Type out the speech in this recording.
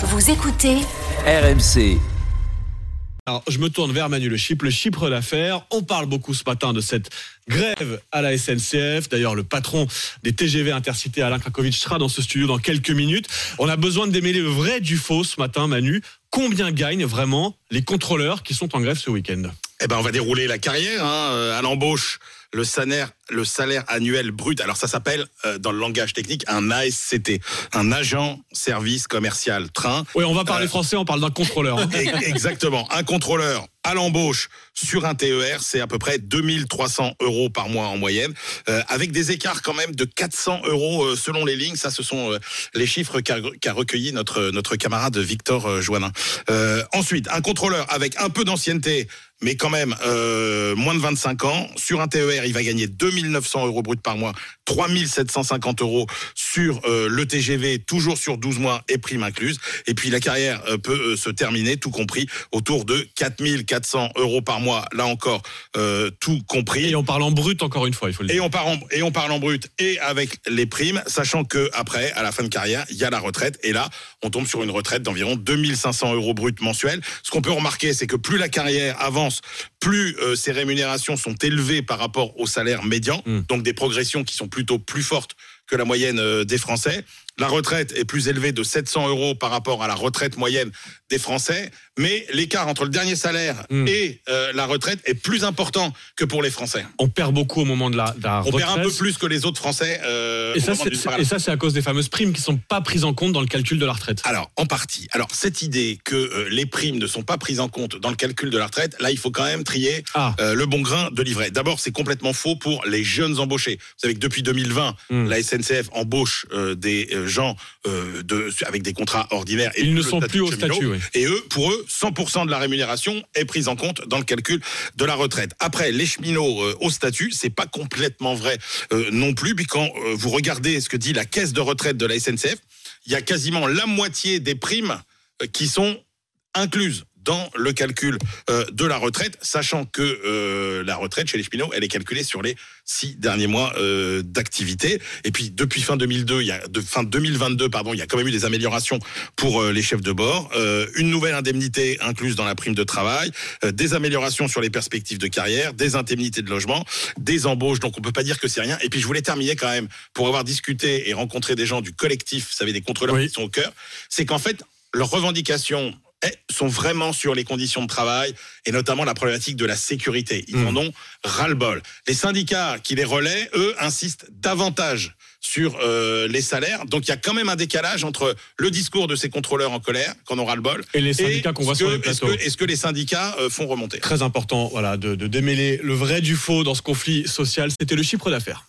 Vous écoutez RMC. Alors, je me tourne vers Manu Le Chypre, le Chypre d'affaires. On parle beaucoup ce matin de cette grève à la SNCF. D'ailleurs, le patron des TGV Intercités, Alain Krakowicz, sera dans ce studio dans quelques minutes. On a besoin de démêler le vrai du faux ce matin, Manu. Combien gagnent vraiment les contrôleurs qui sont en grève ce week-end? Eh ben, on va dérouler la carrière hein, euh, à l'embauche. Le salaire, le salaire annuel brut. Alors ça s'appelle euh, dans le langage technique un ASCT, un agent service commercial train. Oui, on va parler français, on parle d'un contrôleur. hein. Exactement, un contrôleur à l'embauche sur un TER, c'est à peu près 2300 euros par mois en moyenne, euh, avec des écarts quand même de 400 euros euh, selon les lignes. Ça, ce sont euh, les chiffres qu'a qu'a recueilli notre notre camarade Victor euh, Joannin. Euh, ensuite, un contrôleur avec un peu d'ancienneté, mais quand même euh, moins de 25 ans sur un TER, il va gagner 2900 euros brut par mois, 3750 euros sur euh, le TGV, toujours sur 12 mois et prime incluse. Et puis la carrière euh, peut se terminer, tout compris, autour de 4400 euros par mois. Là encore, tout compris. Et on parle en brut encore une fois, il faut le Et dire. on, parle en, et on parle en brut et avec les primes, sachant que après, à la fin de carrière, il y a la retraite. Et là, on tombe sur une retraite d'environ 2500 euros brut mensuels. Ce qu'on peut remarquer, c'est que plus la carrière plus euh, ces rémunérations sont élevées par rapport au salaire médian. Mm. Donc des progressions qui sont plutôt plus fortes que la moyenne euh, des Français. La retraite est plus élevée de 700 euros par rapport à la retraite moyenne des Français, mais l'écart entre le dernier salaire Mm. et euh, la retraite est plus important que pour les Français. On perd beaucoup au moment de la, de la On retraite. perd un peu plus que les autres Français. euh, Et ça, c'est, et ça, à cause des fameuses primes qui sont pas prises en compte dans le calcul de la retraite. Alors, en partie. Alors, cette idée que euh, les primes ne sont pas prises en compte dans le calcul de la retraite, là, il faut quand même trier Ah. le bon grain de livret. D'abord, c'est complètement faux pour les jeunes embauchés. Vous savez que depuis 2020, Hmm. la SNCF embauche euh, des euh, gens euh, de, avec des contrats ordinaires. Et Ils ne sont plus au statut, oui. Et eux, pour eux, 100% de la rémunération est prise en compte dans le calcul de la retraite. Après, les cheminots euh, au statut, c'est pas complètement vrai non plus. Puis quand vous regardez ce que dit la caisse de retraite de la SNCF, il y a quasiment la moitié des primes qui sont incluses dans le calcul euh, de la retraite, sachant que euh, la retraite chez les cheminots, elle est calculée sur les six derniers mois euh, d'activité. Et puis depuis fin 2002, il y a de fin 2022, pardon, il y a quand même eu des améliorations pour les chefs de bord, une nouvelle indemnité incluse dans la prime de travail, des améliorations sur les perspectives de carrière, des indemnités de logement, des embauches. Donc on peut pas dire que c'est rien. Et puis je voulais terminer quand même pour avoir discuté et rencontré des gens du collectif, vous savez, des contrôleurs Oui. qui sont au cœur, c'est qu'en fait leurs revendications sont vraiment sur les conditions de travail et notamment la problématique de la sécurité. Ils Mm. en ont ras-le-bol. Les syndicats qui les relaient, eux, insistent davantage sur euh, les salaires. Donc il y a quand même un décalage entre le discours de ces contrôleurs en colère, qu'on aura ras-le-bol, Et les syndicats qu'on voit ce sur que- les est-ce plateaux. que- Est-ce que, les syndicats euh, font remonter Très important, voilà, de, de démêler le vrai du faux dans ce conflit social. C'était le Chypre d'affaires.